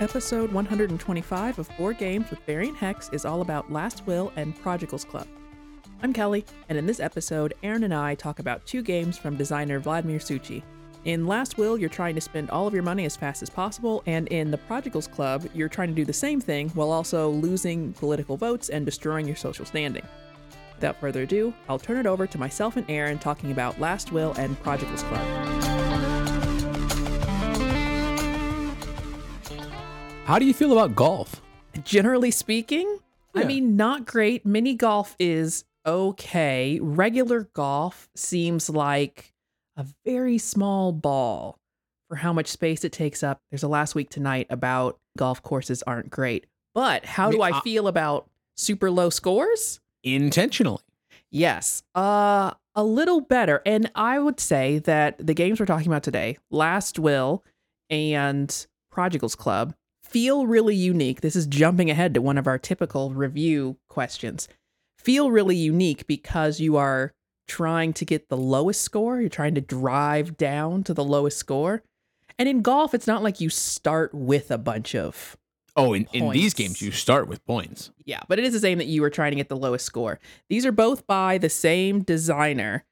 Episode 125 of Board Games with Variant Hex is all about Last Will and Prodigals Club. I'm Kellye, and in this episode, Aaron and I talk about two games from designer Vladimír Suchý. In Last Will, you're trying to spend all of your money as fast as possible, and in the Prodigals Club, you're trying to do the same thing while also losing political votes and destroying your social standing. Without further ado, I'll turn it over to myself and Aaron talking about Last Will and Prodigals Club. How do you feel about golf? Generally speaking, I mean, not great. Mini golf is okay. Regular golf seems like a very small ball for how much space it takes up. There's a last week tonight about golf courses aren't great. But how I do I I- feel about super low scores? Intentionally. Yes, uh, a little better. And I would say that the games we're talking about today, Last Will and Prodigals Club, feel really unique. This is jumping ahead to one of our typical review questions. Feel really unique because you are trying to get the lowest score. You're trying to drive down to the lowest score. And in golf, it's not like you start with a bunch of Oh, in, in these games, you start with points. yeah, but it is the same that you were trying to get the lowest score. These are both by the same designer.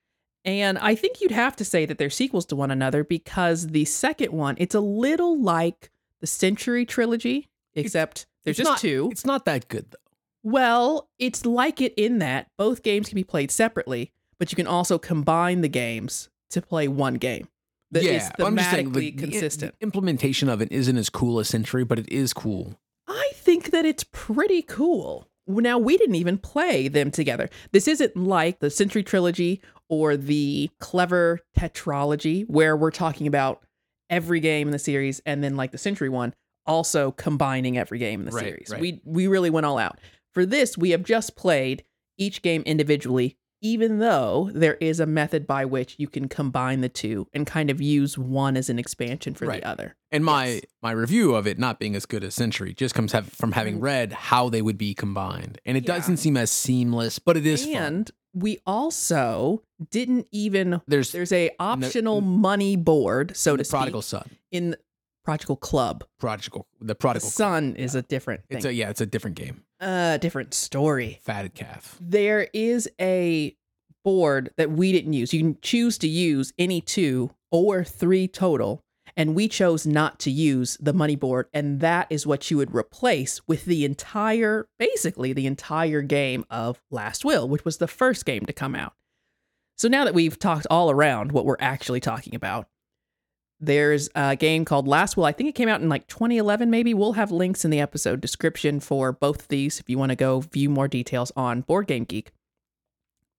And I think you'd have to say that they're sequels to one another because the second one, it's a little like the Century trilogy, except there's just not- two. It's not that good, though. Well, it's like it in that both games can be played separately, but you can also combine the games to play one game. That is yeah, saying, thematically the- the- consistent. The implementation of it isn't as cool as Century, but it is cool. I think that it's pretty cool. Now, we didn't even play them together. This isn't like the Century Trilogy or the Clever Tetralogy, where we're talking about every game in the series and then like the Century one, also combining every game in the Right, series. right. We we really went all out. For this, we have just played each game individually, even though there is a method by which you can combine the two and kind of use one as an expansion for Right. the other. And my Yes. my review of it not being as good as Century just comes have, from having read how they would be combined, and it Mm. Yeah. doesn't seem as seamless, but it is fun. and we also didn't even There's there's a optional money board so the to prodigal speak son, in prodigal club prodigal, the the prodigal. son is a different It's a yeah, it's a different game. A different story. Fatted calf. there is a board that we didn't use. You can choose to use any two or three total and we chose not to use the money board and that is what you would replace with the entire basically the entire game of last will which was the first game to come out. So now that we've talked all around what we're actually talking about there's a game called last will. I think it came out in like 2011 maybe. We'll have links in the episode description for both of these if you want to go view more details on board game geek.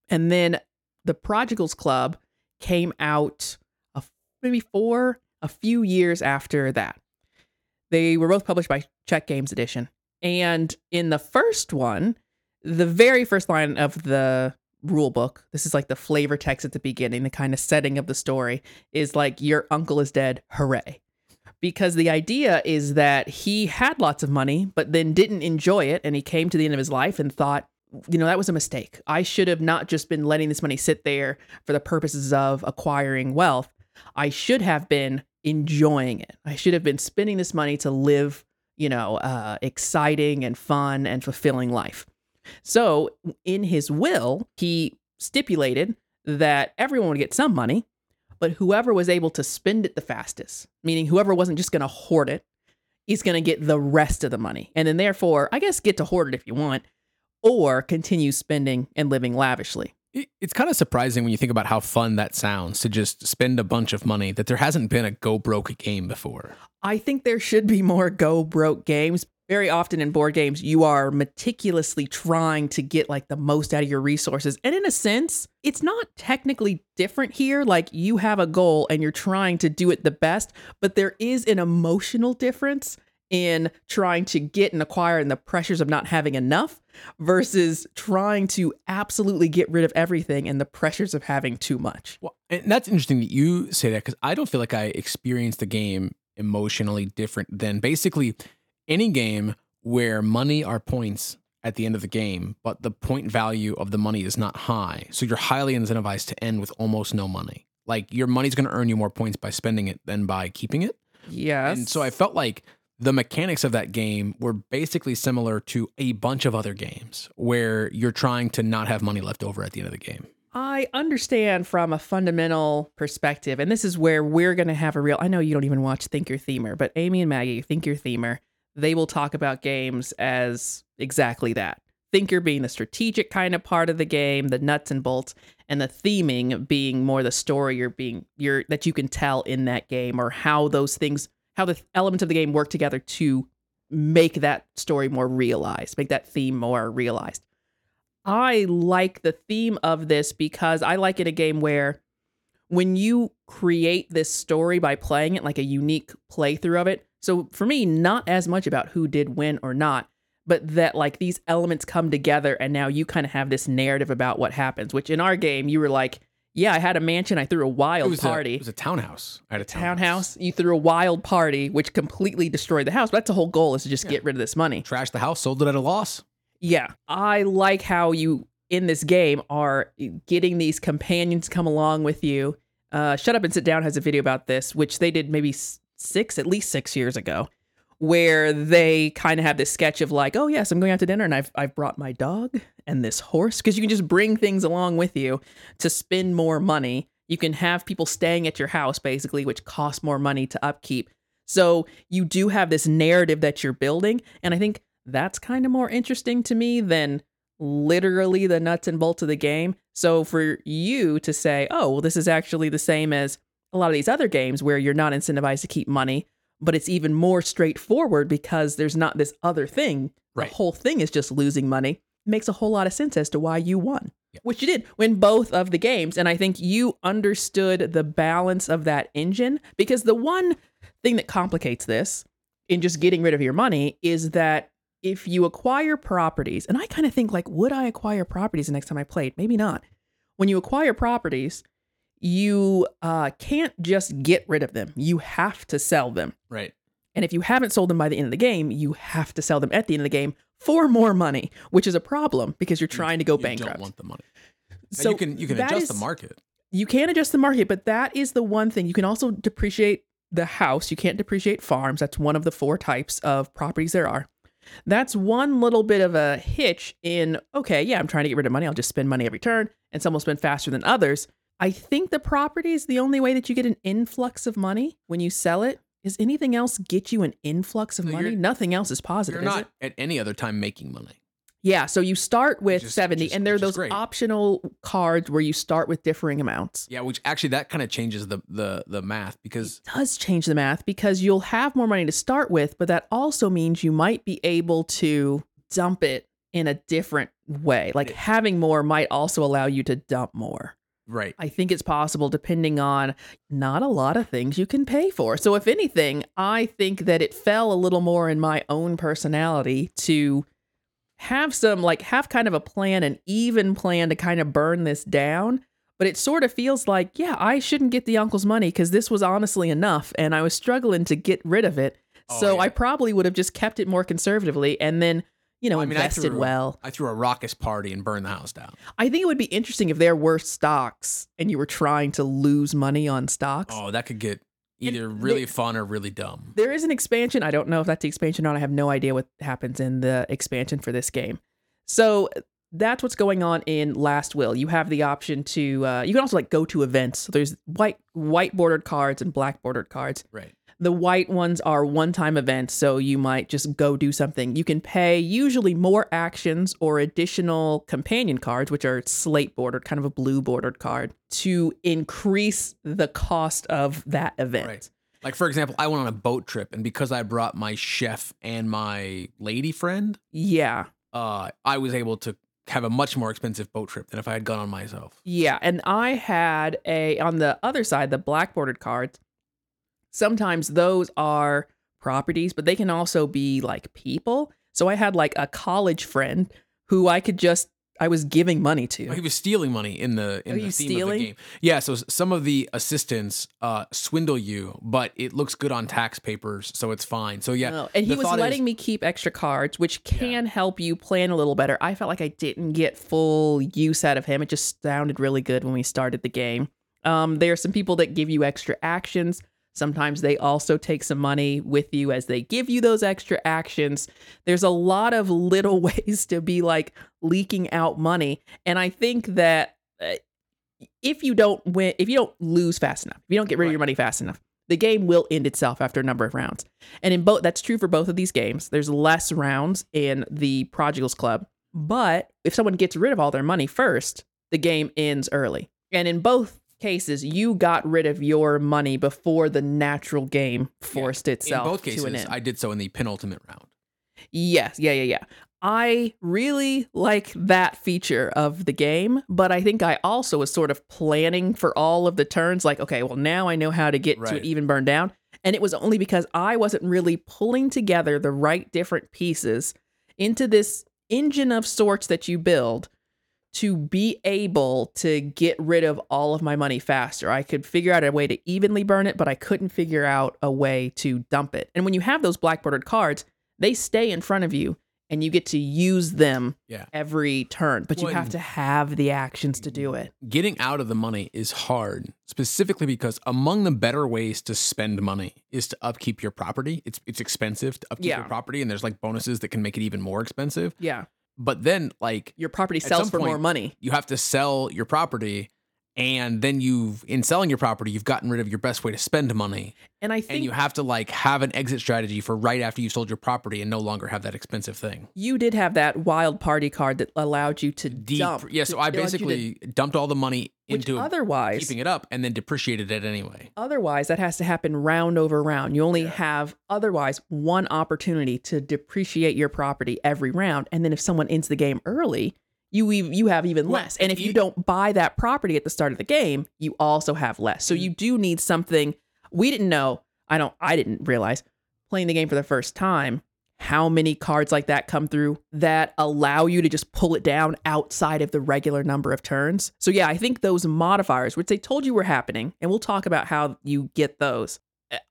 And then the prodigals club came out a, maybe four a few years after that. They were both published by czech games edition. And in the first one the very first line of the rule book. This is like the flavor text at the beginning. The kind of setting of the story is like your uncle is dead. Hooray. Because the idea is that he had lots of money but then didn't enjoy it and he came to the end of his life and thought you know that was a mistake. I should have not just been letting this money sit there for the purposes of acquiring wealth. I should have been enjoying it. I should have been spending this money to live you know uh, exciting and fun and fulfilling life so in his will he stipulated that everyone would get some money but whoever was able to spend it the fastest meaning whoever wasn't just going to hoard it is going to get the rest of the money and then therefore i guess get to hoard it if you want or continue spending and living lavishly. It's kind of surprising when you think about how fun that sounds to just spend a bunch of money that there hasn't been a go broke game before. I think there should be more go broke games. Very often in board games, you are meticulously trying to get like the most out of your resources. And in a sense, it's not technically different here. Like you have a goal and you're trying to do it the best, but there is an emotional difference in trying to get and acquire and the pressures of not having enough versus trying to absolutely get rid of everything and the pressures of having too much. Well, and that's interesting that you say that because I don't feel like I experienced the game emotionally different than basically any game where money are points at the end of the game, but the point value of the money is not high. So you're highly incentivized to end with almost no money. Like your money's going to earn you more points by spending it than by keeping it. Yes. And so I felt like the mechanics of that game were basically similar to a bunch of other games where you're trying to not have money left over at the end of the game. I understand from a fundamental perspective, and this is where we're going to have a real. I know you don't even watch Thinker Themer, but Amy and Maggie, Thinker Themer, they will talk about games as exactly that. Thinker being the strategic kind of part of the game, the nuts and bolts, and the theming being more the story you're being you're that you can tell in that game or how those things how the elements of the game work together to make that story more realized, make that theme more realized. I like the theme of this because I like it a game where when you create this story by playing it like a unique playthrough of it. So for me, not as much about who did win or not, but that like these elements come together and now you kind of have this narrative about what happens, which in our game you were like, yeah, I had a mansion, I threw a wild it party. A, it was a townhouse. I had a townhouse. townhouse. You threw a wild party, which completely destroyed the house. But that's the whole goal is to just get rid of this money. Trashed the house, sold it at a loss. Yeah, I like how you in this game are getting these companions come along with you. Uh, Shut Up and Sit Down has a video about this, which they did maybe six, at least six years ago, where they kind of have this sketch of like, oh yes, I'm going out to dinner and I've I've brought my dog and this horse because you can just bring things along with you to spend more money. You can have people staying at your house basically, which costs more money to upkeep. So you do have this narrative that you're building, and I think that's kind of more interesting to me than literally the nuts and bolts of the game. So for you to say, oh, well, this is actually the same as a lot of these other games where you're not incentivized to keep money, but it's even more straightforward because there's not this other thing. Right. The whole thing is just losing money. makes a whole lot of sense as to why you won, Yeah. which you did win both of the games. And I think you understood the balance of that engine because the one thing that complicates this in just getting rid of your money is that if you acquire properties, and I kind of think like, would I acquire properties the next time I played? Maybe not. When you acquire properties, you uh, can't just get rid of them. You have to sell them. Right. And if you haven't sold them by the end of the game, you have to sell them at the end of the game for more money, which is a problem because you're trying to go you bankrupt. don't want the money. So you can you can adjust the market. you can adjust the market, but that is the one thing. You can also depreciate the house. You can't depreciate farms. That's one of the four types of properties there are. That's one little bit of a hitch in, okay, yeah, I'm trying to get rid of money. I'll just spend money every turn, and some will spend faster than others. I think the property is the only way that you get an influx of money when you sell it. Is anything else get you an influx of So money? Nothing else is positive. You're not at any other time making money. Yeah, so you start with Which is- 70, which is- and there are those great. optional cards where you start with differing amounts. Yeah, which actually that kind of changes the the the math because does change the math because you'll have more money to start with, but that also means you might be able to dump it in a different way. Like Yeah. having more might also allow you to dump more. right. I think it's possible depending on not a lot of things you can pay for. So, if anything, I think that it fell a little more in my own personality to have some, like, have kind of a plan, an even plan to kind of burn this down. But it sort of feels like, yeah, I shouldn't get the uncle's money because this was honestly enough and I was struggling to get rid of it. Oh, so, yeah. I probably would have just kept it more conservatively and then, you know, Well, I mean, I invested threw well. I threw a raucous party and burned the house down. I think it would be interesting if there were stocks and you were trying to lose money on stocks. Oh, that could get And either they- really fun or really dumb. There is an expansion. I don't know if that's the expansion or not. I have no idea what happens in the expansion for this game. So that's what's going on in Last Will. You have the option to uh, you can also like go to events. So there's white white bordered cards and black bordered cards. Right. The white ones are one time events, so you might just go do something. You can pay usually more actions or additional companion cards, which are slate bordered, kind of a blue bordered card, to increase the cost of that event. Right. Like for example, I went on a boat trip, and because I brought my chef and my lady friend, Yeah. uh, I was able to have a much more expensive boat trip than if I had gone on myself. Yeah, and I had a on the other side, the black bordered cards. Sometimes those are properties, but they can also be like people. So I had like a college friend who I could just I was giving money to. He was stealing money in the in Are the theme stealing? of the game. Yeah, so some of the assistants uh, swindle you, but it looks good on tax papers, so it's fine. So yeah, Oh, and he was letting is- me keep extra cards, which can help you plan a little better. I felt like I didn't get full use out of him. It just sounded really good when we started the game. Um, there are some people that give you extra actions. Sometimes they also take some money with you as they give you those extra actions. There's a lot of little ways to be like leaking out money. And I think that uh, if you don't win, if you don't lose fast enough, if you don't get rid of your money fast enough, the game will end itself after a number of rounds. And in both, that's true for both of these games. There's less rounds in the Prodigals Club, but if someone gets rid of all their money first, the game ends early. And in both cases, you got rid of your money before the natural game forced itself In both to cases. I did so in the penultimate round. Yes, yeah, yeah, yeah. I really like that feature of the game, but I think I also was sort of planning for all of the turns like, okay, well, now I know how to get to Right. an even burn down. And it was only because I wasn't really pulling together the right different pieces into this engine of sorts that you build to be able to get rid of all of my money faster. I could figure out a way to evenly burn it, but I couldn't figure out a way to dump it. And when you have those black bordered cards, they stay in front of you and you get to use them Yeah. every turn, but you have to have the actions to do it. Getting out of the money is hard, specifically because among the better ways to spend money is to upkeep your property. It's it's expensive to upkeep Yeah. your property, and there's like bonuses that can make it even more expensive. Yeah. But then, like, Your property sells for more money. you have to sell your property, and then you've in selling your property, you've gotten rid of your best way to spend money, And I think and you have to like have an exit strategy for right after you sold your property and no longer have that expensive thing. you did have that wild party card that allowed you to Deep, dump. yeah. So I you to- basically dumped all the money into otherwise keeping it up, and then depreciated it anyway. Otherwise, that has to happen round over round. You only have otherwise one opportunity to depreciate your property every round, and then if someone ends the game early, you you have even less. And if you you- don't buy that property at the start of the game, you also have less. So mm-hmm. you do need something we didn't know. I don't. I didn't realize playing the game for the first time how many cards like that come through that allow you to just pull it down outside of the regular number of turns. So yeah, I think those modifiers, which they told you were happening, and we'll talk about how you get those.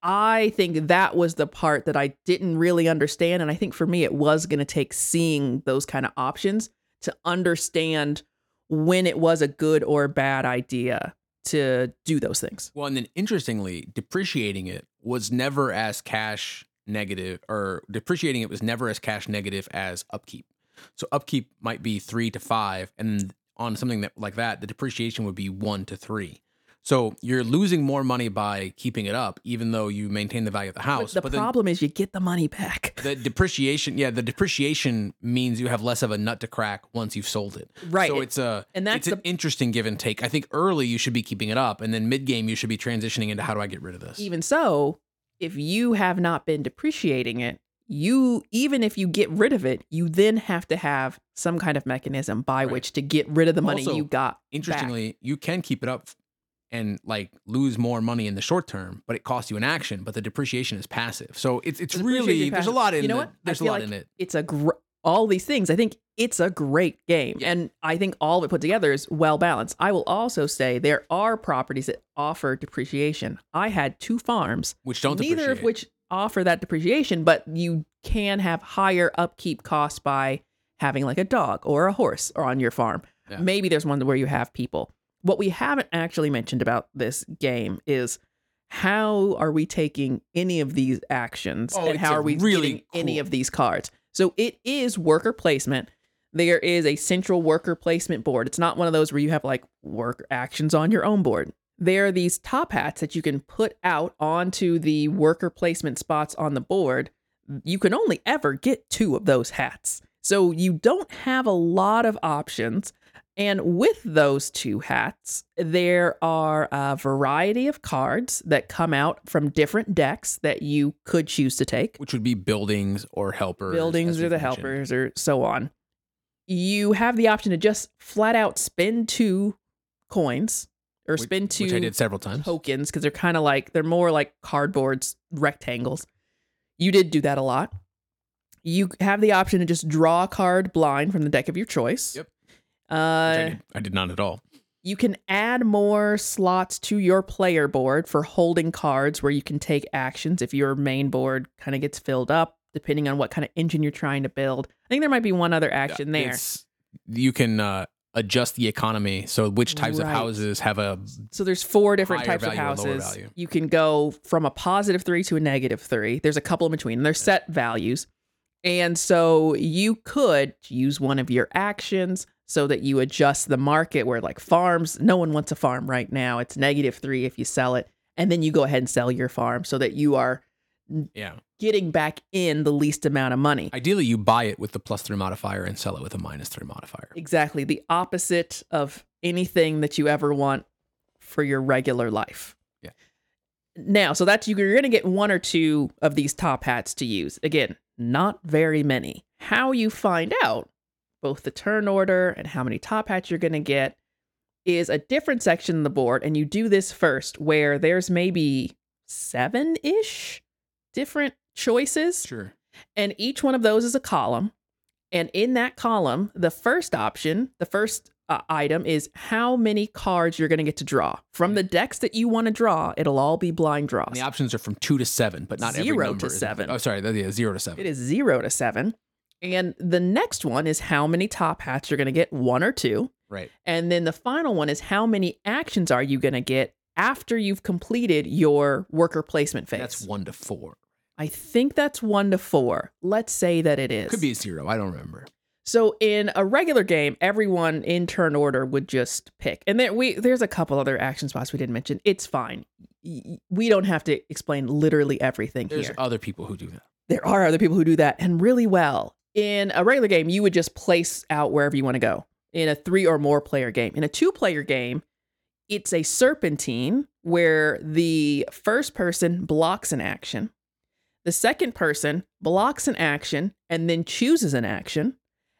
I think that was the part that I didn't really understand. And I think for me, it was going to take seeing those kind of options to understand when it was a good or bad idea to do those things. Well, and then interestingly, depreciating it was never as cash negative, or depreciating it was never as cash negative as upkeep. So upkeep might be three to five, and on something that like that, the depreciation would be one to three. So you're losing more money by keeping it up, even though you maintain the value of the house. But the then problem is you get the money back. the depreciation, yeah, the depreciation means you have less of a nut to crack once you've sold it. Right. So it's a And that's it's an interesting give and take. I think early you should be keeping it up, and then mid game you should be transitioning into how do I get rid of this. Even so, if you have not been depreciating it, you even if you get rid of it, you then have to have some kind of mechanism by Right. which to get rid of the money Also, you got. back. Interestingly, you can keep it up and like lose more money in the short term, but it costs you an action. But the depreciation is passive, so it's it's really there's a lot in you know the- what? There's a lot like in it. It's a gr- all these things. I think it's a great game, Yeah. and I think all of it put together is well balanced. I will also say there are properties that offer depreciation. I had two farms, Which don't neither of which offer that depreciation, but you can have higher upkeep costs by having like a dog or a horse or on your farm. Yeah. Maybe there's one where you have people. What we haven't actually mentioned about this game is how are we taking any of these actions Oh, and how are we really getting any of these cards? So it is worker placement. There is a central worker placement board. It's not one of those where you have like work actions on your own board. There are these top hats that you can put out onto the worker placement spots on the board. You can only ever get two of those hats. So you don't have a lot of options. And with those two hats, there are a variety of cards that come out from different decks that you could choose to take which would be buildings or helpers. buildings or the mentioned. helpers or so on. You have the option to just flat out spend two coins or Which- spend two which I did several times. tokens because they're kind of like they're more like cardboards, rectangles. You did do that a lot. You have the option to just draw a card blind from the deck of your choice. Yep. Uh, I, did, I did not at all. you can add more slots to your player board for holding cards where you can take actions if your main board kind of gets filled up, depending on what kind of engine you're trying to build. I think there might be one other action there. it's- you can uh, adjust the economy. So which types of houses have a So there's four different types of value or lower houses. You can go from a positive three to a negative three. There's a couple in between. They're set values. And so you could use one of your actions so that you adjust the market where like farms, no one wants a farm right now. It's negative three if you sell it. And then you go ahead and sell your farm so that you are yeah. getting back in the least amount of money. Ideally, you buy it with the plus three modifier and sell it with a minus three modifier. Exactly. The opposite of anything that you ever want for your regular life. Yeah. Now, so that's you're going to get one or two of these top hats to use. Again, not very many. How you find out both the turn order and how many top hats you're going to get is a different section of the board. And you do this first where there's maybe seven ish different choices Sure. and each one of those is a column. And in that column, the first option, the first uh, item is how many cards you're going to get to draw. From the decks that you want to draw, it'll all be blind draws. And the options are from two to seven, but not Zero to number. is- seven. Oh, sorry. Yeah, zero to seven. It is zero to seven. And the next one is how many top hats you're going to get, one or two. Right. And then the final one is how many actions are you going to get after you've completed your worker placement phase. That's one to four. I think that's one to four. Let's say that it is. Could be a zero. I don't remember. So in a regular game, everyone in turn order would just pick. And there we there's a couple other action spots we didn't mention. It's fine. We don't have to explain literally everything There's here. There's other people who do that. there are other people who do that and really well. In a regular game, you would just place out wherever you want to go. In a three or more player game, in a two player game, it's a serpentine where the first person blocks an action, the second person blocks an action and then chooses an action,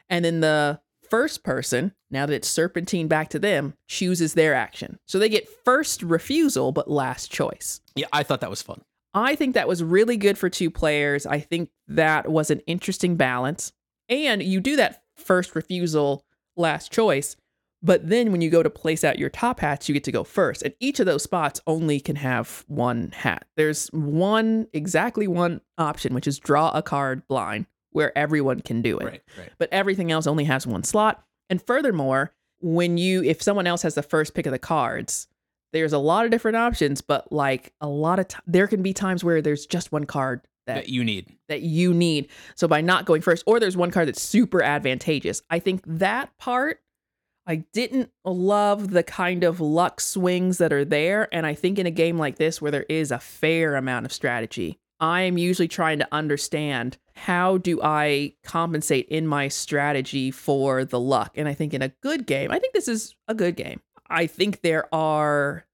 and then the first person, now that it's serpentine back to them, chooses their action. So they get first refusal but last choice. Yeah, I thought that was fun. I think that was really good for two players. I think that was an interesting balance. And you do that first refusal, last choice. But then when you go to place out your top hats, you get to go first. And each of those spots only can have one hat. There's one, exactly one option, which is draw a card blind, where everyone can do it Right, right. but everything else only has one slot. And furthermore, when you if someone else has the first pick of the cards, there's a lot of different options, but like a lot of t- there can be times where there's just one card that That you need. that you need. So by not going first, or there's one card that's super advantageous. I think that part I didn't love the kind of luck swings that are there. And I think in a game like this, where there is a fair amount of strategy, I am usually trying to understand how do I compensate in my strategy for the luck. And I think in a good game, I think this is a good game. I think there are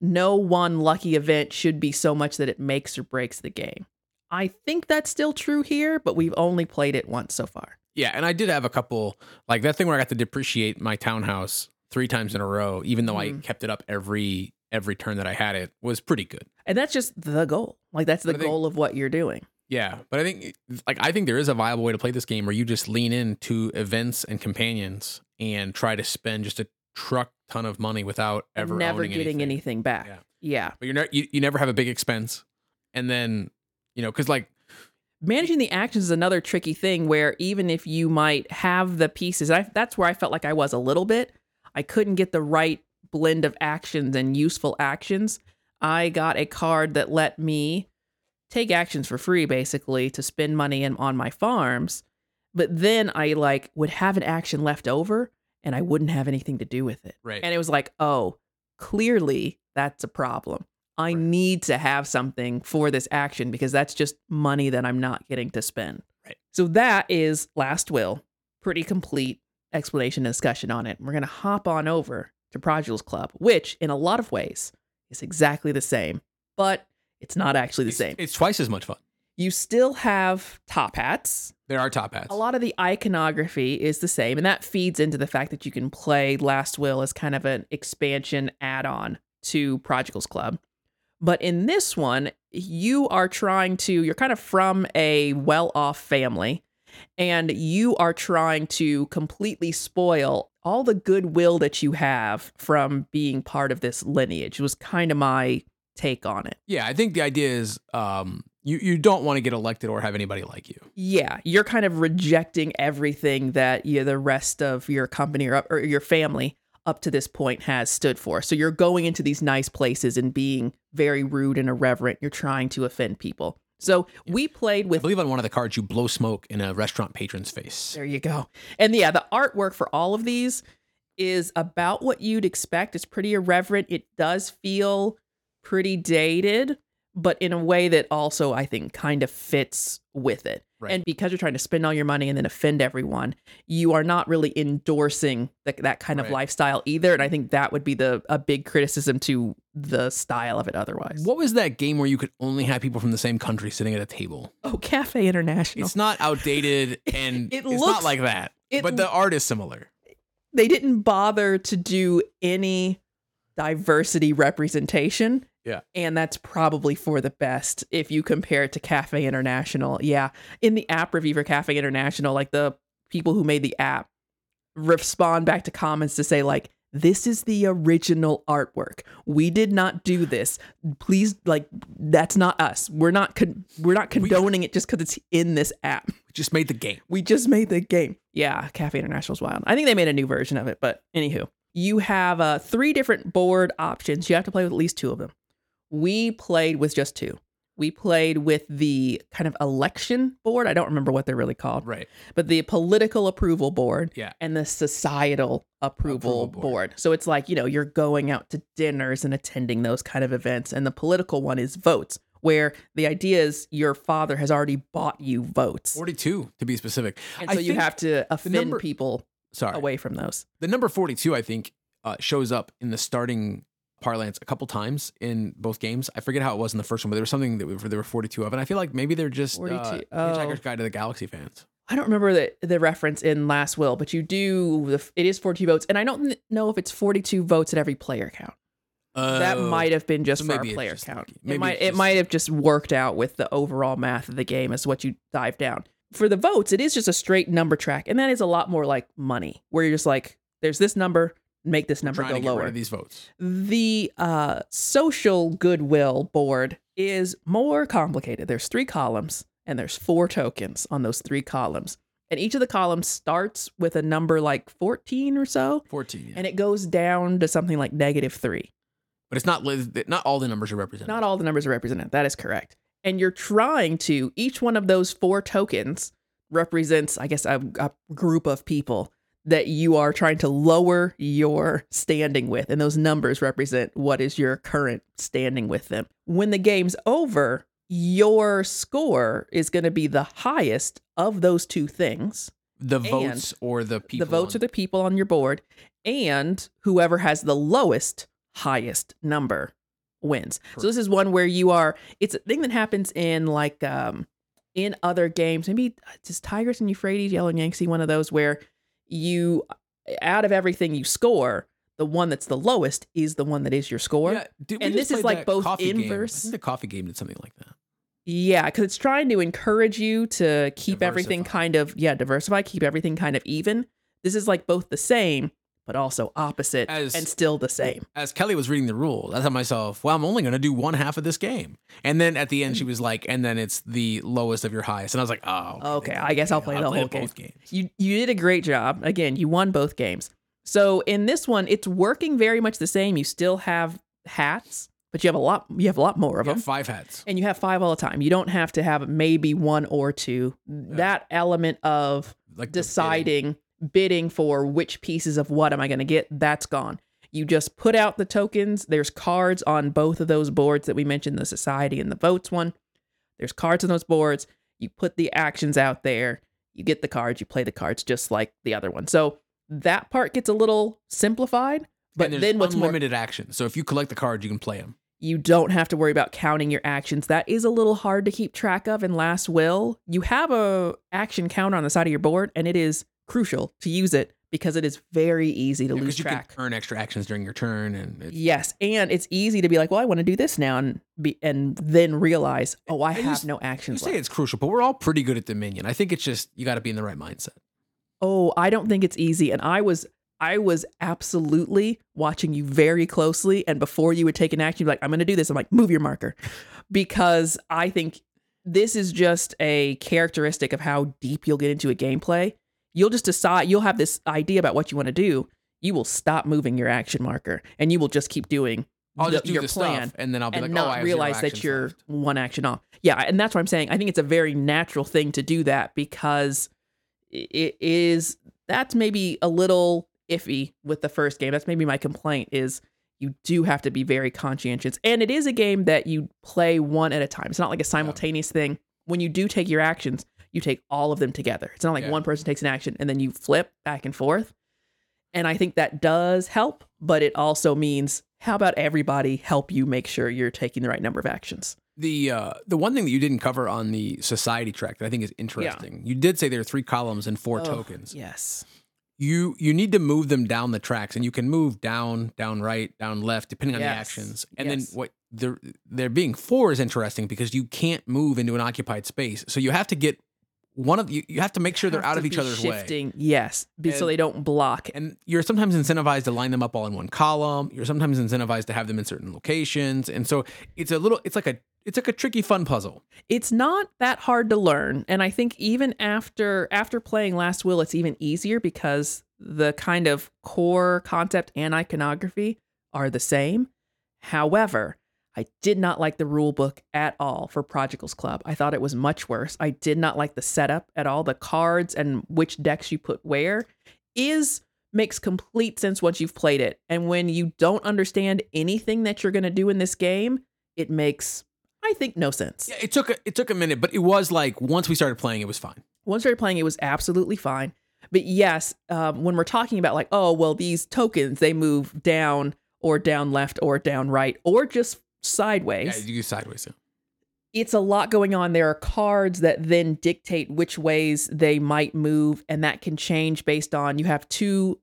no one lucky event should be so much that it makes or breaks the game. I think that's still true here, but we've only played it once so far. Yeah, and I did have a couple like that thing where I got to depreciate my townhouse three times in a row, even though I Mhm. kept it up every every turn that I had it was pretty good. And that's just the goal. Like that's the think- goal of what you're doing. Yeah, but I think like I think there is a viable way to play this game where you just lean into events and companions and try to spend just a truck ton of money without ever never getting anything, anything. back. Yeah. yeah. But you're ne- you, you never have a big expense, and then you know because like managing the actions is another tricky thing where even if you might have the pieces I, that's where i felt like i was a little bit i couldn't get the right blend of actions and useful actions i got a card that let me take actions for free basically to spend money in, on my farms but then i like would have an action left over and i wouldn't have anything to do with it right and it was like oh clearly that's a problem I Right. need to have something for this action because that's just money that I'm not getting to spend. Right. So that is Last Will. Pretty complete explanation and discussion on it. We're going to hop on over to Prodigal's Club, which in a lot of ways is exactly the same, but it's not actually the it's, same. it's twice as much fun. You still have top hats. There are top hats. A lot of the iconography is the same, and that feeds into the fact that you can play Last Will as kind of an expansion add on to Prodigal's Club. But in this one, you are trying to, you're kind of from a well off family, and you are trying to completely spoil all the goodwill that you have from being part of this lineage, was kind of my take on it. Yeah, I think the idea is um, You you don't want to get elected or have anybody like you. Yeah, you're kind of rejecting everything that you, the rest of your company or, or your family up to this point has stood for. So you're going into these nice places and being very rude and irreverent. You're trying to offend people. So we played with. I with believe on one of the cards you blow smoke in a restaurant patron's face. There you go. And yeah, the artwork for all of these is about what you'd expect. It's pretty irreverent. It does feel pretty dated, but in a way that also I think kind of fits with it. Right. And because you're trying to spend all your money and then offend everyone, you are not really endorsing that that kind of lifestyle either. And I think that would be the a big criticism to the style of it otherwise. What was that game where you could only have people from the same country sitting at a table? Oh, Cafe International. It's not outdated and It it's looks- not like that. it but the art is similar. they didn't bother to do any diversity representation. Yeah. And that's probably for the best if you compare it to Cafe International. Yeah. In the app review for Cafe International, like the people who made the app respond back to comments to say, like, this is the original artwork. We did not do this. Please, like, that's not us. We're not con- we're not condoning it just because it's in this app. We just made the game. We just made the game. Yeah, Cafe International's wild. I think they made a new version of it, but anywho, you have uh, three different board options. You have to play with at least two of them. We played with just two. We played with the kind of election board. I don't remember what they're really called, Right. but the political approval board Yeah. and the societal approval, Approval board. board. So it's like, you know, you're going out to dinners and attending those kind of events. And the political one is votes, where the idea is your father has already bought you votes. 42 to be specific. And I so you have to offend number- people Sorry. away from those. The number 42, I think, uh, shows up in the starting parlance a couple times in both games. I forget how it was in the first one, but there was something that we, there were 42 of. And I feel like maybe they're just 42 uh, oh. Hitchhiker's Guide to the Galaxy fans. I don't remember the, the reference in Last Will, but you do, the, it is 42 votes. And I don't know if it's 42 votes at every player count. that Oh. might have been just so for our player just count. It Maybe might it's it might have just worked out with the overall math of the game as what you dive down. For the votes, it is just a straight number track, and that is a lot more like money, where you're just like, there's this number, make this number go to get rid lower. of these votes. The uh, social goodwill board is more complicated. There's three columns and there's four tokens on those three columns. And each of the columns starts with a number like 14 or so, 14. yeah. and it goes down to something like negative three. but it's not not all the numbers are represented. Not all the numbers are represented. That is correct. And you're trying to, each one of those four tokens represents, I guess, a, a group of people that you are trying to lower your standing with. And those numbers represent what is your current standing with them. When the game's over, your score is going to be the highest of those two things. the votes or the people. the votes on- are the people on your board, and whoever has the lowest, highest number wins. So this is one where you are. It's a thing that happens in like um in other games. Maybe uh, just Tigris and Euphrates, Yellow and Yangtze, one of those where you out of everything you score, the one that's the lowest is the one that is your score. Yeah, and this is like both coffee game? I inverse- the coffee game did something like that. Yeah, because it's trying to encourage you to keep everything kind of yeah diversify, keep everything kind of even. This is like both the same, but also opposite As- and still the same. As Kellye was reading the rule, I thought myself, well, I'm only going to do one half of this game. And then at the end, she was like, and then it's the lowest of your highest. And I was like, oh. Okay, I guess I'll play the whole game. games. You you did a great job. Again, you won both games. So in this one, it's working very much the same. You still have hats, but you have a lot. You have a lot more of Yeah, them. five hats, and you have five all the time. You don't have to have maybe one or two. That element of Like deciding bidding for which pieces of what am I going to get, that's gone. You just put out the tokens. There's cards on both of those boards that we mentioned, the society and the votes one. There's cards on those boards. You put the actions out there. You get the cards. You play the cards just like the other one. So that part gets a little simplified. But then what's more unlimited action. So if you collect the cards, you can play them. you don't have to worry about counting your actions. That is a little hard to keep track of in Last Will. You have a action counter on the side of your board, and it is crucial to use it because it is very easy to lose you track. can earn extra actions during your turn. And it's, Yes, and it's easy to be like, "Well, I want to do this now," and be and then realize, "Oh, I you have s- no you actions say left." it's crucial, but we're all pretty good at Dominion. I think it's just, you got to be in the right mindset. Oh, I don't think it's easy, and I was. I was absolutely watching you very closely. And before you would take an action, you'd be like, I'm going to do this. I'm like, move your marker. Because I think this is just a characteristic of how deep you'll get into a gameplay. You'll just decide, you'll have this idea about what you want to do. You will stop moving your action marker and you will just keep doing I'll the- just do your the plan stuff, and then I'll be and like, oh, not oh, I have zero realize that you're left. one action off. Yeah, and that's what I'm saying. I think it's a very natural thing to do that because it is that's maybe a little iffy with the first game. That's maybe my complaint is you do have to be very conscientious. And it is a game that you play one at a time. It's not like a simultaneous thing. When you do take your actions, you take all of them together. It's not like Yeah. one person takes an action and then you flip back and forth. And I think that does help, but it also means how about everybody help you make sure you're taking the right number of actions? The uh, the one thing that you didn't cover on the society track that I think is interesting. You did say there are three columns and four Oh, tokens. Yes. You you need to move them down the tracks, and you can move down, down right, down left, depending on the actions. And Yes. then what there there being four is interesting because you can't move into an occupied space, so you have to get one of you. You have to make sure they're out of each other's way. shifting, Yes, be- so they don't block. And you're sometimes incentivized to line them up all in one column. You're sometimes incentivized to have them in certain locations, and so it's a little. It's like a. It's like a tricky, fun puzzle. It's not that hard to learn, and I think even after after playing Last Will, it's even easier because the kind of core concept and iconography are the same. However, I did not like the rule book at all for Prodigals Club. I thought it was much worse. I did not like the setup at all. The cards and which decks you put where is makes complete sense once you've played it. And when you don't understand anything that you're going to do in this game, it makes I think no sense. Yeah, it took a, it took a minute, but it was like once we started playing, it was fine. once we started playing, it was absolutely fine. But yes, um, when we're talking about like, oh, well, these tokens they move down or down left or down right or just Yeah, sideways. you go sideways. Yeah. it's a lot going on. There are cards that then dictate which ways they might move, and that can change based on you have two.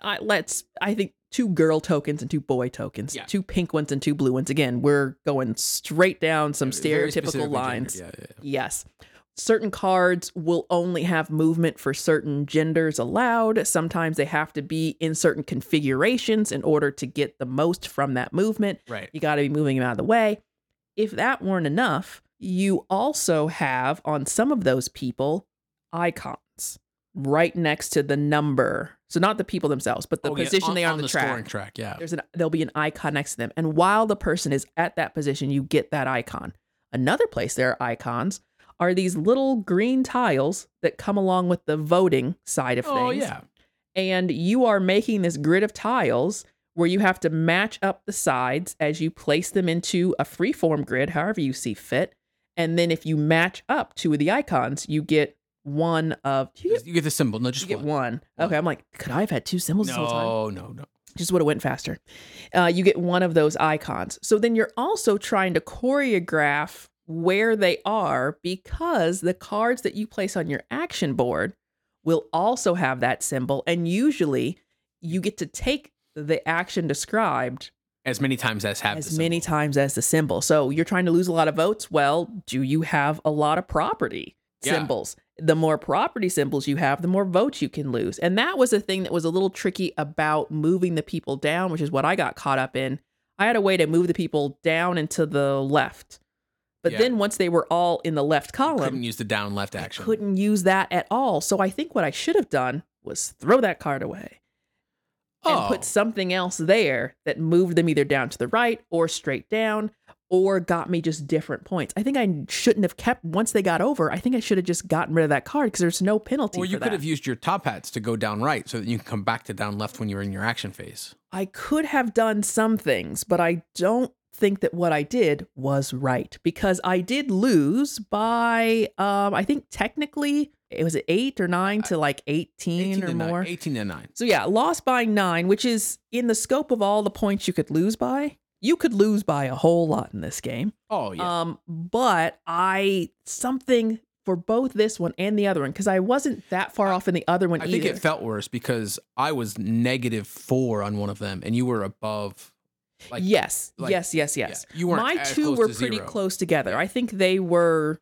Uh, let's I think two girl tokens and two boy tokens, Yeah. two pink ones and two blue ones. Again, we're going straight down some stereotypical lines. Yeah, yeah, yeah. Yes. Certain cards will only have movement for certain genders allowed. Sometimes they have to be in certain configurations in order to get the most from that movement. Right. You got to be moving them out of the way. If that weren't enough, you also have on some of those people icons right next to the number. So not the people themselves, but the Oh, yeah, position they are on, the, track scoring track. Yeah. there's an there'll be an icon next to them and while the person is at that position you get that icon another place there are icons are these little green tiles that come along with the voting side of things Oh yeah. and you are making this grid of tiles where you have to match up the sides as you place them into a freeform grid however you see fit and then if you match up two of the icons you get one of you get, You get the symbol. No, just you get one. one One. okay i'm like could i have had two symbols this whole time No, no, no. just would have went faster. Uh, you get one of those icons. So then you're also trying to choreograph where they are because the cards that you place on your action board will also have that symbol. And usually you get to take the action described As many times as have as the many symbol. times as the symbol. So you're trying to lose a lot of votes. Well, do you have a lot of property Yeah. symbols? The more property symbols you have, the more votes you can lose. And that was the thing that was a little tricky about moving the people down, which is what I got caught up in. I had a way to move the people down and to the left. But Yeah. then once they were all in the left column, Couldn't use the down left action. I couldn't use that at all. So I think what I should have done was throw that card away and Oh. put something else there that moved them either down to the right or straight down or got me just different points. I think I shouldn't have kept once they got over. I think I should have just gotten rid of that card because there's no penalty. Or you could have used your top hats to go down right so that you can come back to down left when you're in your action phase. I could have done some things, but I don't think that what I did was right because I did lose by um I think technically it was 8 or 9 to like 18, or more. 9. 18 to 9. So yeah, lost by 9, which is in the scope of all the points you could lose by. You could lose by a whole lot in this game. Oh, yeah. Um but I something for both this one and the other one because I wasn't that far off in the other one either. I either. think it felt worse because I was negative four on one of them and you were above. Like, yes, like- yes, yes, yeah, yes. you weren't My two were pretty zero. close together. I think they were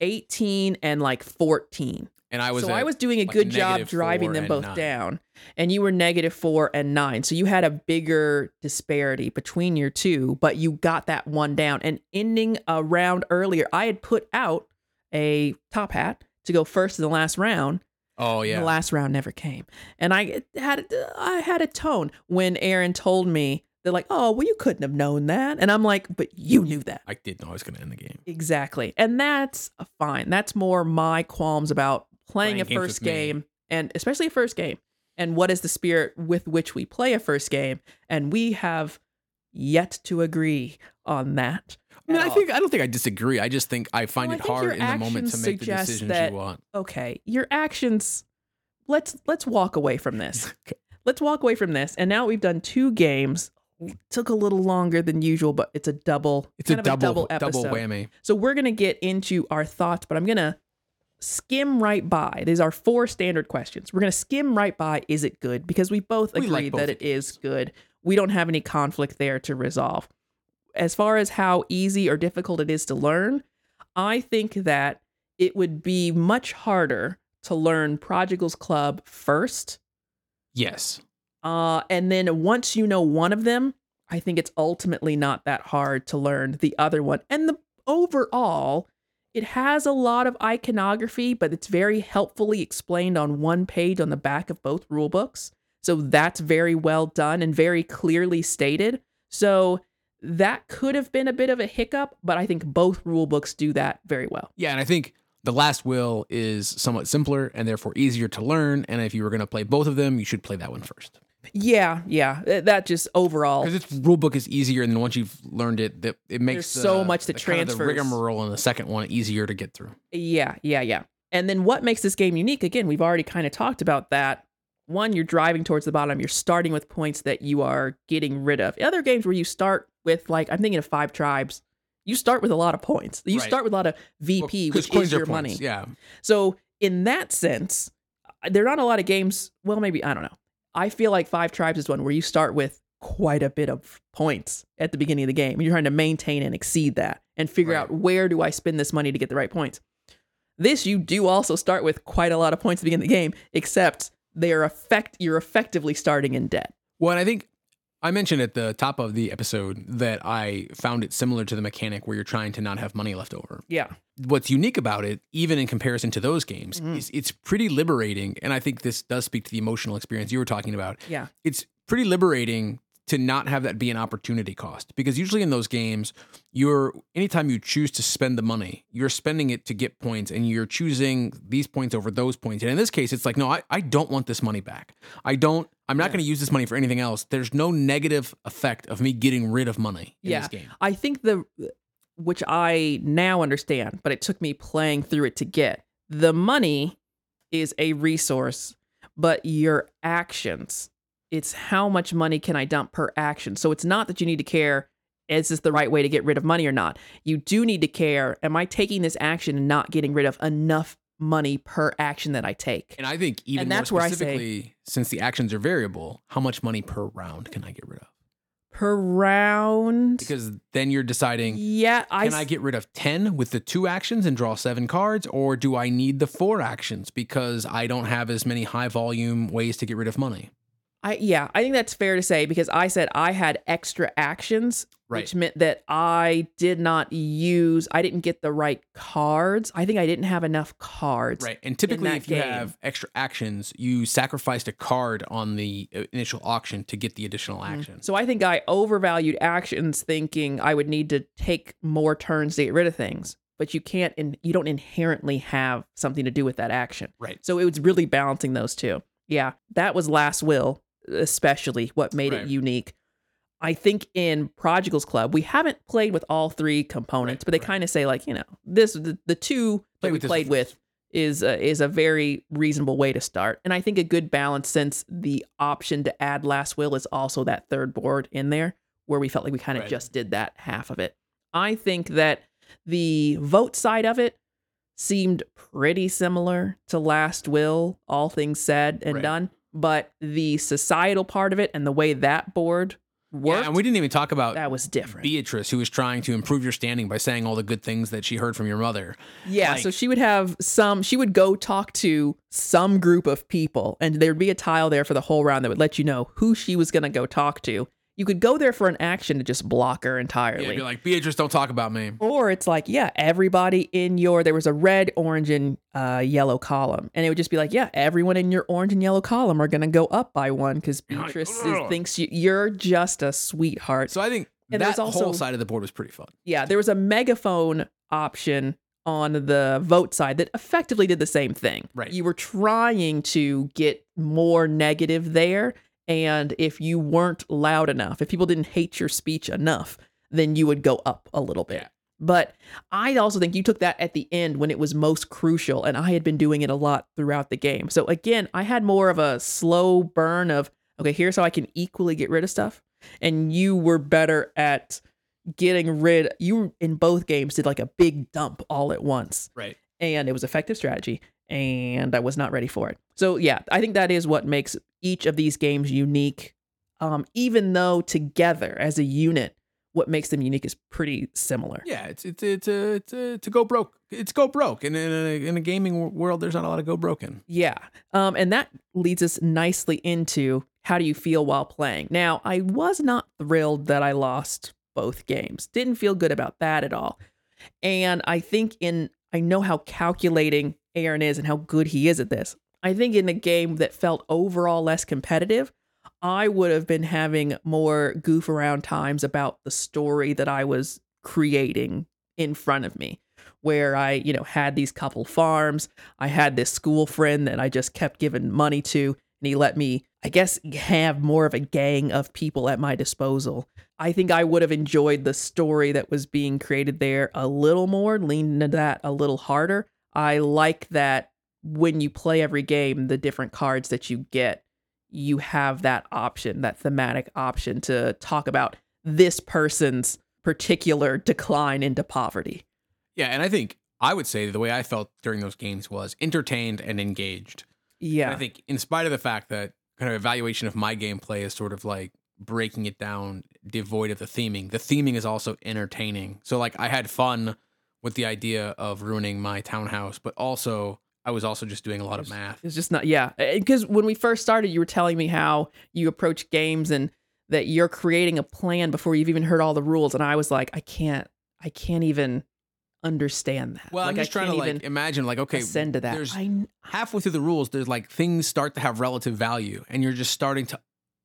18 and like 14. and I was so at, I was doing a like, good job driving them both nine. down, and you were negative four and nine. So you had a bigger disparity between your two, but you got that one down. And ending a round earlier, I had put out a top hat to go first in the last round. oh yeah The last round never came, and I had I had a tone when Aaron told me they're like, "Oh, well, you couldn't have known that," and I'm like, "But you knew that." I did know I was going to end the game. Exactly. And that's fine. That's more my qualms about playing, Playing a first me. game and especially a first game. And what is the spirit with which we play a first game? And we have yet to agree on that. I mean, I think I don't think I disagree. I just think I find Well, it think hard in the moment to make the decisions that- you want. okay, your actions let's let's walk away from this. Okay. Let's walk away from this. And now we've done two games. Took a little longer than usual, but it's a double It's a double double double, episode. whammy. So we're going to get into our thoughts, but I'm going to skim right by. These are four standard questions. We're going to skim right by is it good? Because we both We agree like both that it is good. We don't have any conflict there to resolve. As far as how easy or difficult it is to learn, I think that it would be much harder to learn Prodigals Club first. Yes. Uh, and then once you know one of them, I think it's ultimately not that hard to learn the other one. And the overall, it has a lot of iconography, but it's very helpfully explained on one page on the back of both rule books. So that's very well done and very clearly stated. So that could have been a bit of a hiccup, but I think both rule books do that very well. Yeah, and I think the last will is somewhat simpler and therefore easier to learn. And if you were going to play both of them, you should play that one first Yeah, yeah. That just overall because its rule book is easier, and then once you've learned it, that it makes There's so much the kind of the rigmarole in the second one easier to get through. Yeah, yeah, yeah. And then what makes this game unique? Again, we've already kind of talked about that. One, you're driving towards the bottom. You're starting with points that you are getting rid of. Other games where you start with, like, I'm thinking of Five Tribes. You start with a lot of points. You Right. start with a lot of VP, Well, which coins is your points, money. Yeah, So in that sense, uh, there are not a lot of games. Well, maybe I don't know. I feel like Five Tribes is one where you start with quite a bit of points at the beginning of the game. You're trying to maintain and exceed that, and figure Right. out where do I spend this money to get the right points. This you do also start with quite a lot of points at the beginning of the game, except they are effect. You're effectively starting in debt. Well, and I think I mentioned at the top of the episode that I found it similar to the mechanic where you're trying to not have money left over. Yeah, What's unique about it, even in comparison to those games, Mhm. is it's pretty liberating. And I think this does speak to the emotional experience you were talking about. yeah, It's pretty liberating to not have that be an opportunity cost because usually in those games you're anytime you choose to spend the money you're spending it to get points and you're choosing these points over those points and in this case it's like no i, I don't want this money back i don't i'm not Yeah. going to use this money for anything else there's no negative effect of me getting rid of money in Yeah. this game I think the which I now understand, but it took me playing through it to get. The money is a resource, but your actions, it's how much money can I dump per action. So it's not that you need to care is this the right way to get rid of money or not. You do need to care am I taking this action and not getting rid of enough money per action that I take? and i think even And that's more where I say- specifically since the actions are variable how much money per round can i get rid of Per round. because then you're deciding yeah, I Can I get rid of 10 with the two actions and draw seven cards? Or do I need the four actions because I don't have as many high volume ways to get rid of money? I yeah, I think that's fair to say because I said I had extra actions, Right. which meant that I did not use I didn't get the right cards. I think I didn't have enough cards. Right. And typically, if you game. have extra actions, you sacrificed a card on the uh, initial auction to get the additional Mhm. action. So I think I overvalued actions thinking I would need to take more turns to get rid of things. But you can't and you don't inherently have something to do with that action. Right. So it was really balancing those two. Yeah, that was Last Will, especially what made Right. it unique. I think in Prodigals Club, we haven't played with all three components, Right, but they right. kind of say like, you know, this the, the two Play that we played with is a, is a very reasonable way to start, and I think a good balance since the option to add Last Will is also that third board in there, where we felt like we kind of Right. just did that half of it. I think that the vote side of it seemed pretty similar to Last Will, all things said and done. But the societal part of it and the way that board worked, Yeah, and we didn't even talk about that was different. Beatrice, who was trying to improve your standing by saying all the good things that she heard from your mother. Yeah, so she would have some, she would go talk to some group of people, and there'd be a tile there for the whole round that would let you know who she was going to go talk to. You could go there for an action to just block her entirely. Yeah, be like, Beatrice, don't talk about me. or it's like, yeah, everybody in your, there was a red, orange, and uh, yellow column. And it would just be like, yeah, everyone in your orange and yellow column are going to go up by one because You're like, Beatrice is, thinks you, you're just a sweetheart. So I think And that also- whole side of the board was pretty fun. Yeah, there was a megaphone option on the vote side that effectively did the same thing. Right. You were trying to get more negative there. And if you weren't loud enough, if people didn't hate your speech enough, then you would go up a little bit. Yeah. But I also think you took that at the end when it was most crucial, and I had been doing it a lot throughout the game. So again, I had more of a slow burn of, okay, here's how I can equally get rid of stuff. And you were better at getting rid you in both games did like a big dump all at once Right. and it was effective strategy and i was not ready for it so yeah i think that is what makes each of these games unique um, even though together as a unit what makes them unique is pretty similar Yeah, it's it's it's a, it's a, to go broke. It's go broke. And in a, in a gaming world, there's not a lot of go broken. Yeah. Um, and that leads us nicely into how do you feel while playing? Now, I was not thrilled that I lost both games. Didn't feel good about that at all. And I think in I know how calculating Aaron is and how good he is at this. I think in a game that felt overall less competitive, I would have been having more goof around times about the story that I was creating in front of me where I, you know, had these couple farms. I had this school friend that I just kept giving money to, and he let me, I guess, have more of a gang of people at my disposal. I think I would have enjoyed the story that was being created there a little more, leaned into that a little harder. I like that when you play every game, the different cards that you get, you have that option, that thematic option to talk about this person's particular decline into poverty. Yeah, and I think I would say the way I felt during those games was entertained and engaged. Yeah. And I think, in spite of the fact that kind of evaluation of my gameplay is sort of like breaking it down, devoid of the theming, the theming is also entertaining. So, like, I had fun with the idea of ruining my townhouse, but also I was also just doing a lot of math. It's just not, yeah. Because when we first started, you were telling me how you approach games and that you're creating a plan before you've even heard all the rules. And I was like, I can't, I can't even understand that. Well, like, I'm just I trying to like imagine, like, okay, ascend to that. there's I, halfway through the rules, there's like things start to have relative value, and you're just starting to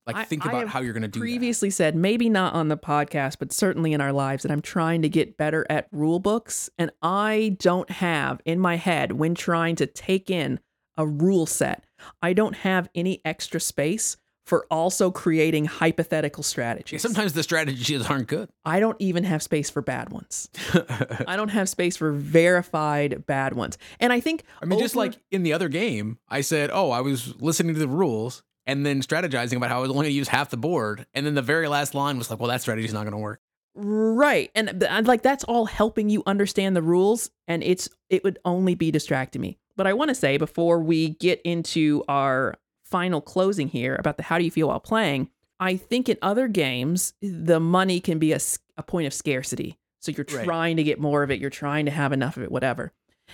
like I- think I about how you're going to do that. previously said, maybe not on the podcast, but certainly in our lives, that I'm trying to get better at rule books. And I don't have in my head, when trying to take in a rule set, I don't have any extra space for also creating hypothetical Yeah, strategies. sometimes the strategies aren't good. I don't even have space for bad ones. I don't have space for verified bad ones. And I think I mean, just like in the other game, I said, "Oh, I was listening to the rules and then strategizing about how I was only going to use half the board." And then the very last line was like, "Well, that strategy's not going to work." Right. And like that's all helping you understand the rules and it's it would only be distracting me. But I want to say before we get into our final closing here about the how do you feel while playing, I think in other games the money can be a, a point of scarcity. So you're Right. trying to get more of it, you're trying to have enough of it, whatever.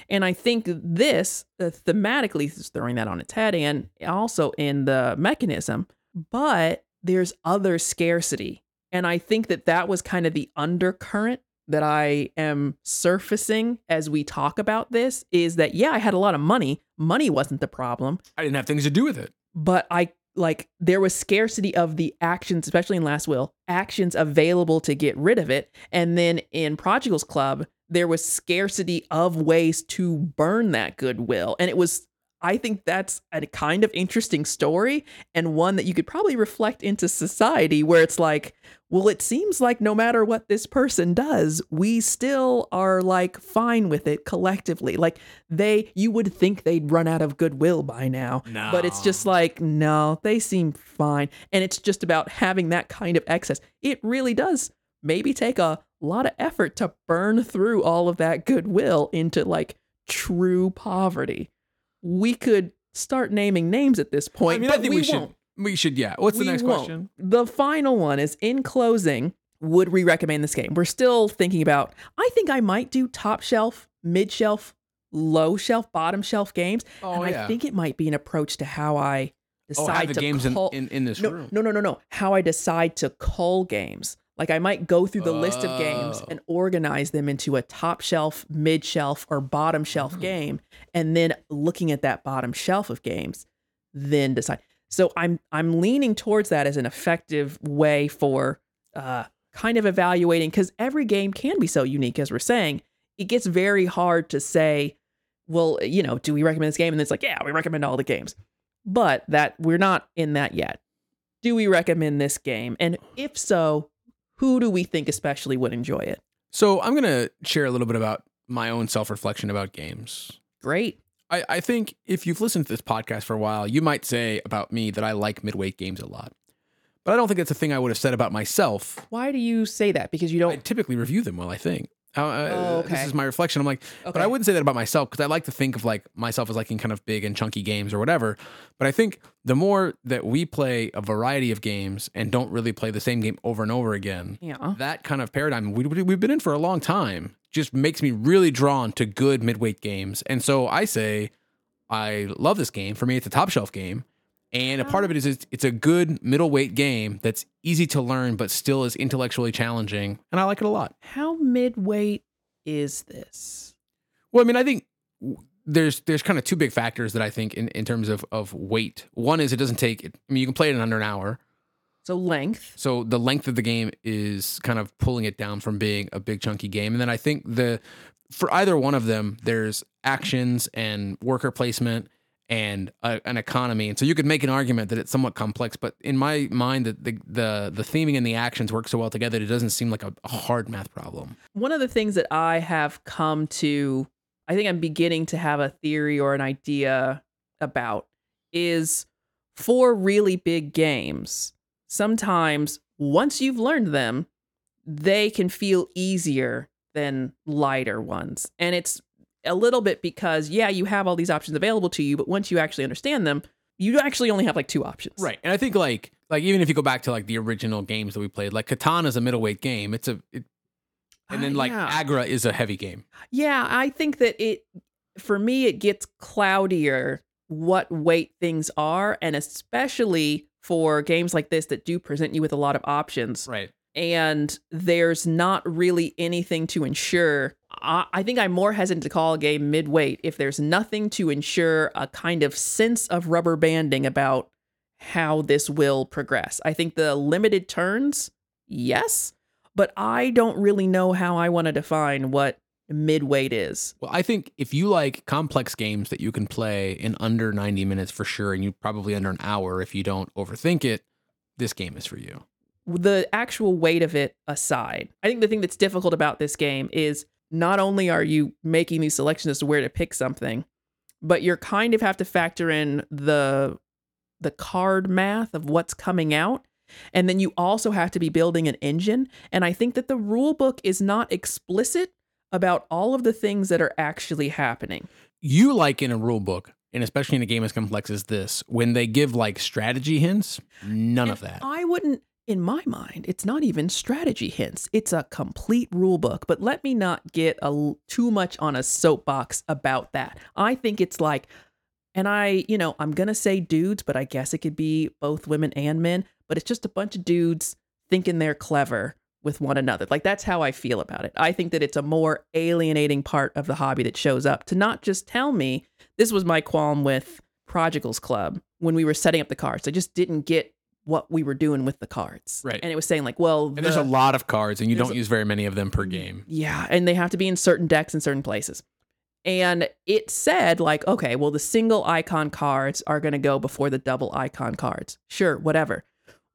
And I think this uh, thematically is throwing that on its head and also in the mechanism, but there's other scarcity. And I think that that was kind of the undercurrent that I am surfacing as we talk about this is that, yeah, I had a lot of money. Money wasn't the problem, I didn't have things to do with it. but I like there was scarcity of the actions, especially in Last Will, actions available to get rid of it. And then in Prodigals Club, there was scarcity of ways to burn that goodwill. And it was, I think that's a kind of interesting story and one that you could probably reflect into society where it's like, well, it seems like no matter what this person does, we still are like fine with it collectively. Like they, you would think they'd run out of goodwill by now, but it's just like, no, they seem fine. And it's just about having that kind of excess. It really does maybe take a lot of effort to burn through all of that goodwill into like true poverty. We could start naming names at this point, I mean, I think we, we, should. won't. We should, yeah. What's the next won't. question? The final one is in closing, would we recommend this game? We're still thinking about, I think I might do top shelf, mid shelf, low shelf, bottom shelf games. Oh, and yeah. I think it might be an approach to how I oh, decide have the to games in, in, in this no, room. no, no, no, no. How I decide to cull games. Like I might go through the list of games Oh. and organize them into a top shelf, mid shelf, or bottom shelf Hmm. game, and then looking at that bottom shelf of games, then decide. So I'm I'm leaning towards that as an effective way for uh, kind of evaluating because every game can be so unique, as we're saying. It gets very hard to say, well, you know, do we recommend this game? And it's like, yeah, we recommend all the games, but that we're not in that yet do we recommend this game? And if so, who do we think especially would enjoy it? So I'm going to share a little bit about my own self reflection about games. Great. I, I think if you've listened to this podcast for a while, you might say about me that I like midweight games a lot. But I don't think that's a thing I would have said about myself. Why do you say that? Because you don't. typically review them well, I think. Uh, uh, Oh, This is my reflection. I'm like, but I wouldn't say that about myself because I like to think of like myself as liking kind of big and chunky games or whatever. But I think the more that we play a variety of games and don't really play the same game over and over again, Yeah. that kind of paradigm we- we've been in for a long time just makes me really drawn to good midweight games. And so I say, I love this game. For me, it's a top shelf game. And a part of it is oh. it's, it's a good middleweight game that's easy to learn, but still is intellectually challenging. And I like it a lot. How midweight is this? Well, I mean, I think there's there's kind of two big factors that I think in, in terms of, of weight. One is it doesn't take, I mean, you can play it in under an hour. So length. So the length of the game is kind of pulling it down from being a big chunky game. And then I think the for either one of them, there's actions and worker placement and a, an economy. And so you could make an argument that it's somewhat complex, but in my mind, that the, the the theming and the actions work so well together, it doesn't seem like a, a hard math problem. One of the things that I have come to, I think I'm beginning to have a theory or an idea about is for really big games, sometimes once you've learned them, they can feel easier than lighter ones. And it's a little bit because, yeah, you have all these options available to you, but once you actually understand them, you actually only have like two options. Right. And I think like like even if you go back to like the original games that we played, like Catan is a middleweight game. It's a it, and then Ah, like yeah. Agra is a heavy game. Yeah, I think that it for me it gets cloudier what weight things are and especially for games like this that do present you with a lot of options Right. And there's not really anything to ensure I, I think I'm more hesitant to call a game mid-weight if there's nothing to ensure a kind of sense of rubber banding about how this will progress. I think the limited turns, yes, but I don't really know how I want to define what midweight is. Well, I think if you like complex games that you can play in under 90 minutes for sure, and you probably under an hour if you don't overthink it, this game is for you. The actual weight of it aside, I think the thing that's difficult about this game is not only are you making these selections as to where to pick something, but you're kind of have to factor in the the card math of what's coming out. And then you also have to be building an engine. And I think that the rule book is not explicit about all of the things that are actually happening. You like in a rule book, and especially in a game as complex as this, when they give like strategy hints, none of that. I wouldn't, in my mind, it's not even strategy hints. It's a complete rule book. But let me not get a, too much on a soapbox about that. I think it's like, and I, you know, I'm going to say dudes, but I guess it could be both women and men, but it's just a bunch of dudes thinking they're clever with one another. Like that's how I feel about it. I think that it's a more alienating part of the hobby that shows up to not just tell me this was my qualm with Prodigals Club when we were setting up the cards. I just didn't get what we were doing with the cards. Right. And it was saying like, well, and there's a lot of cards, and you don't a- use very many of them per game. yeah, and they have to be in certain decks in certain places. And it said, like, okay, well, the single icon cards are going to go before the double icon cards. Sure, whatever.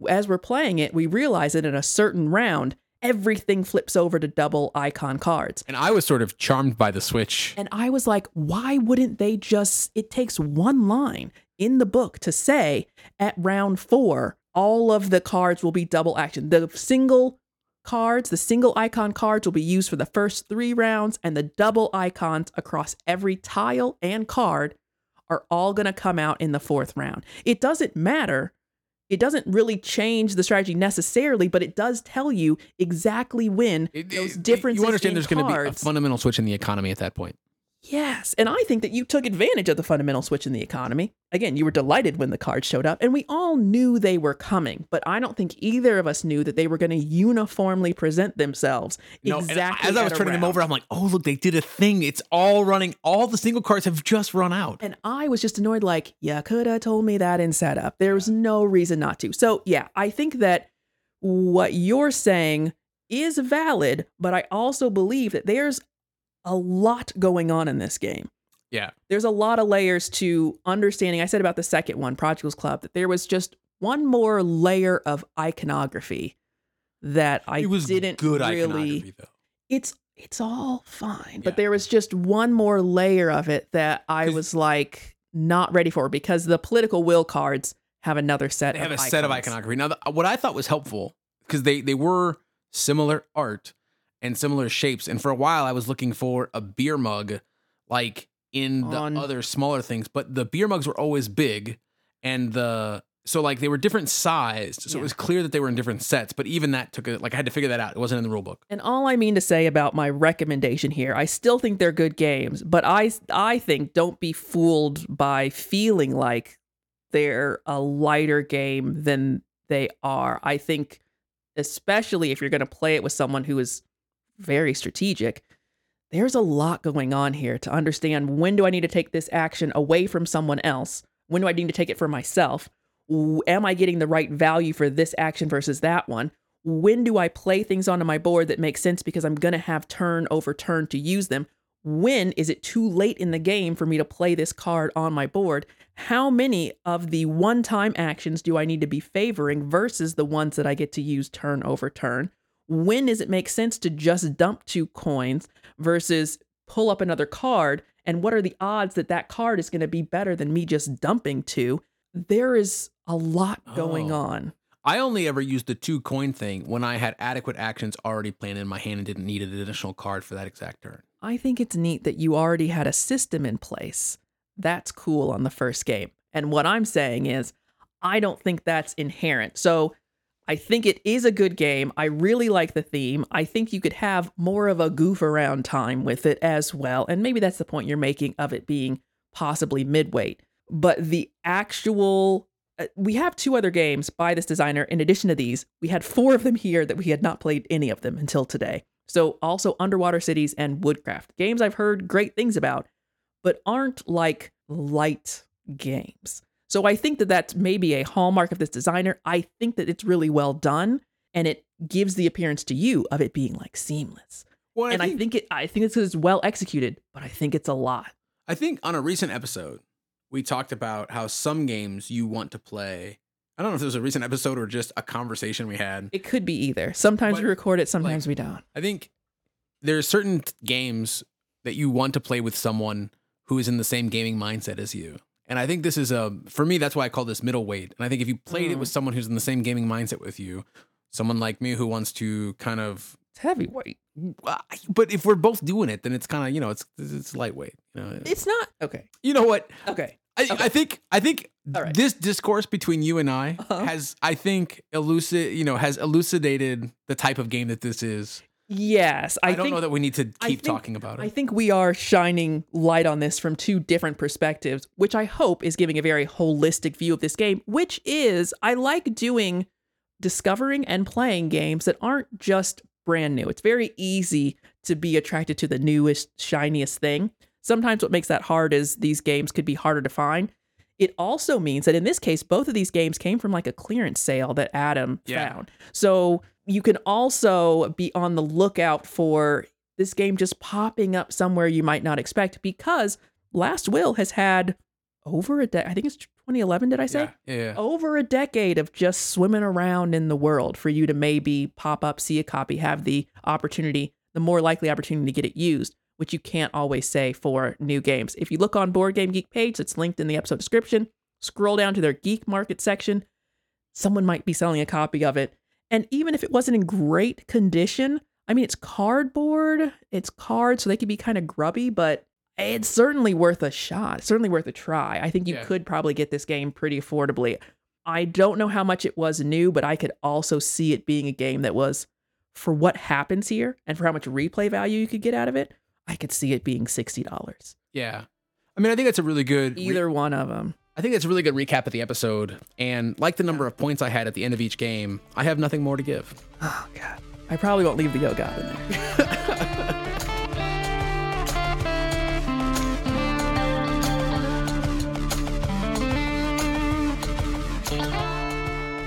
As we're playing it, we realize that in a certain round, everything flips over to double icon cards. And I was sort of charmed by the switch. And I was like, why wouldn't they just? It takes one line in the book to say at round four, all of the cards will be double action. The single cards, the single icon cards will be used for the first three rounds, and the double icons across every tile and card are all going to come out in the fourth round. It doesn't matter It doesn't really change the strategy necessarily, but it does tell you exactly when It- those it- differences You understand there's going to be a fundamental switch in the economy at that point. Yes. And I think that you took advantage of the fundamental switch in the economy. Again, you were delighted when the cards showed up, and we all knew they were coming, but I don't think either of us knew that they were going to uniformly present themselves No, exactly. as I was turning them over, I'm like, oh, look, they did a thing. It's all running. All the single cards have just run out. And I was just annoyed, like, you could have told me that in setup. There's no reason not to. So, yeah, I think that what you're saying is valid, but I also believe that there's a lot going on in this game. Yeah. There's a lot of layers to understanding. I said about the second one, Prodigals Club, that there was just one more layer of iconography that I it was didn't good really though. it's it's all fine Yeah. but there was just one more layer of it that I was like not ready for because the political will cards have another set They of have a set of iconography. Now, the, what I thought was helpful because they they were similar art and similar shapes, and for a while I was looking for a beer mug like in the On- other smaller things, but the beer mugs were always big, and the so like they were different sized, so Yeah. it was clear that they were in different sets. But even that took a like I had to figure that out. It wasn't in the rule book. and all i mean to say about my recommendation here i still think they're good games but i i think don't be fooled by feeling like they're a lighter game than they are i think especially if you're going to play it with someone who is very strategic there's a lot going on here to understand when do I need to take this action away from someone else? When do I need to take it for myself? Am I getting the right value for this action versus that one? When do I play things onto my board that make sense because I'm going to have turn over turn to use them? When is it too late in the game for me to play this card on my board? How many of the one time actions do I need to be favoring versus the ones that I get to use turn over turn? When does it make sense to just dump two coins versus pull up another card? And what are the odds that that card is going to be better than me just dumping two? There is a lot going Oh. on. I only ever used the two coin thing when I had adequate actions already planned in my hand and didn't need an additional card for that exact turn. I think it's neat that you already had a system in place. That's cool on the first game. And what I'm saying is, I don't think that's inherent. So I think it is a good game. I really like the theme. I think you could have more of a goof around time with it as well. And maybe that's the point you're making of it being possibly midweight. But the actual. uh, We have two other games by this designer. In addition to these, we had four of them here that we had not played any of them until today. So, also Underwater Cities and Woodcraft. Games I've heard great things about, but aren't like light games. So, I think that that's maybe a hallmark of this designer. I think that it's really well done and it gives the appearance to you of it being like seamless. Well, and I think it I think it's well executed, but I think it's a lot. I think on a recent episode, we talked about how some games you want to play. I don't know if it was a recent episode or just a conversation we had. It could be either. Sometimes But, we record it, sometimes we don't. I think there are certain games that you want to play with someone who is in the same gaming mindset as you. And I think this is a for me that's why I call this middleweight. And I think if you played it Mm. with someone who's in the same gaming mindset with you, someone like me who wants to kind of It's heavyweight. but if we're both doing it, then it's kind of, you know, it's it's lightweight, you know. It's not okay. You know what? Okay. I, Okay. I think I think right. this discourse between you and I Uh-huh. has I think elucid you know has elucidated the type of game that this is. Yes, I, I, don't think know that we need to keep think- talking about it. I think we are shining light on this from two different perspectives, which I hope is giving a very holistic view of this game, which is I like doing discovering and playing games that aren't just brand new. It's very easy to be attracted to the newest, shiniest thing. Sometimes what makes that hard is these games could be harder to find. It also means that in this case, both of these games came from like a clearance sale that Adam Yeah. found. So you can also be on the lookout for this game just popping up somewhere you might not expect because Last Will has had over a decade. I think it's 2011, did I say? yeah, yeah. Over a decade of just swimming around in the world for you to maybe pop up, see a copy, have the opportunity, the more likely opportunity to get it used, which you can't always say for new games. If you look on Board Game Geek page, it's linked in the episode description. Scroll down to their geek market section. Someone might be selling a copy of it. And even if it wasn't in great condition, I mean, it's cardboard, it's cards, so they could be kind of grubby, but it's certainly worth a shot. It's certainly worth a try. I think you Yeah. could probably get this game pretty affordably. I don't know how much it was new, but I could also see it being a game that was for what happens here and for how much replay value you could get out of it. I could see it being $60. Yeah. I mean, I think that's a really good re- Either one of them. I think that's a really good recap of the episode. And like the number of points I had at the end of each game, I have nothing more to give. Oh, God. I probably won't leave the yoga in there.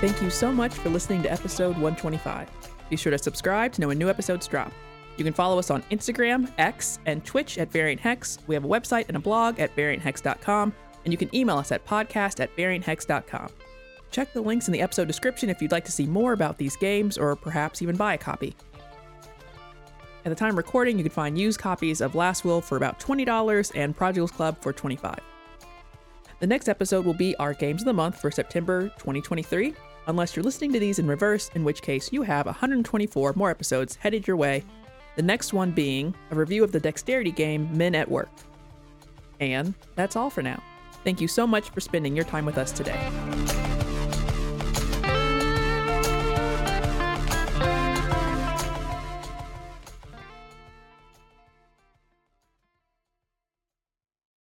Thank you so much for listening to episode 125. Be sure to subscribe to know when new episodes drop. You can follow us on Instagram, X, and Twitch at Variant Hex. We have a website and a blog at varianthex.com, and you can email us at podcast at varianthex.com. Check the links in the episode description if you'd like to see more about these games or perhaps even buy a copy. At the time recording, you can find used copies of Last Will for about $20 and Prodigals Club for $25. The next episode will be our Games of the Month for September 2023, unless you're listening to these in reverse, in which case you have 124 more episodes headed your way, the next one being a review of the dexterity game Men at Work. And that's all for now. Thank you so much for spending your time with us today.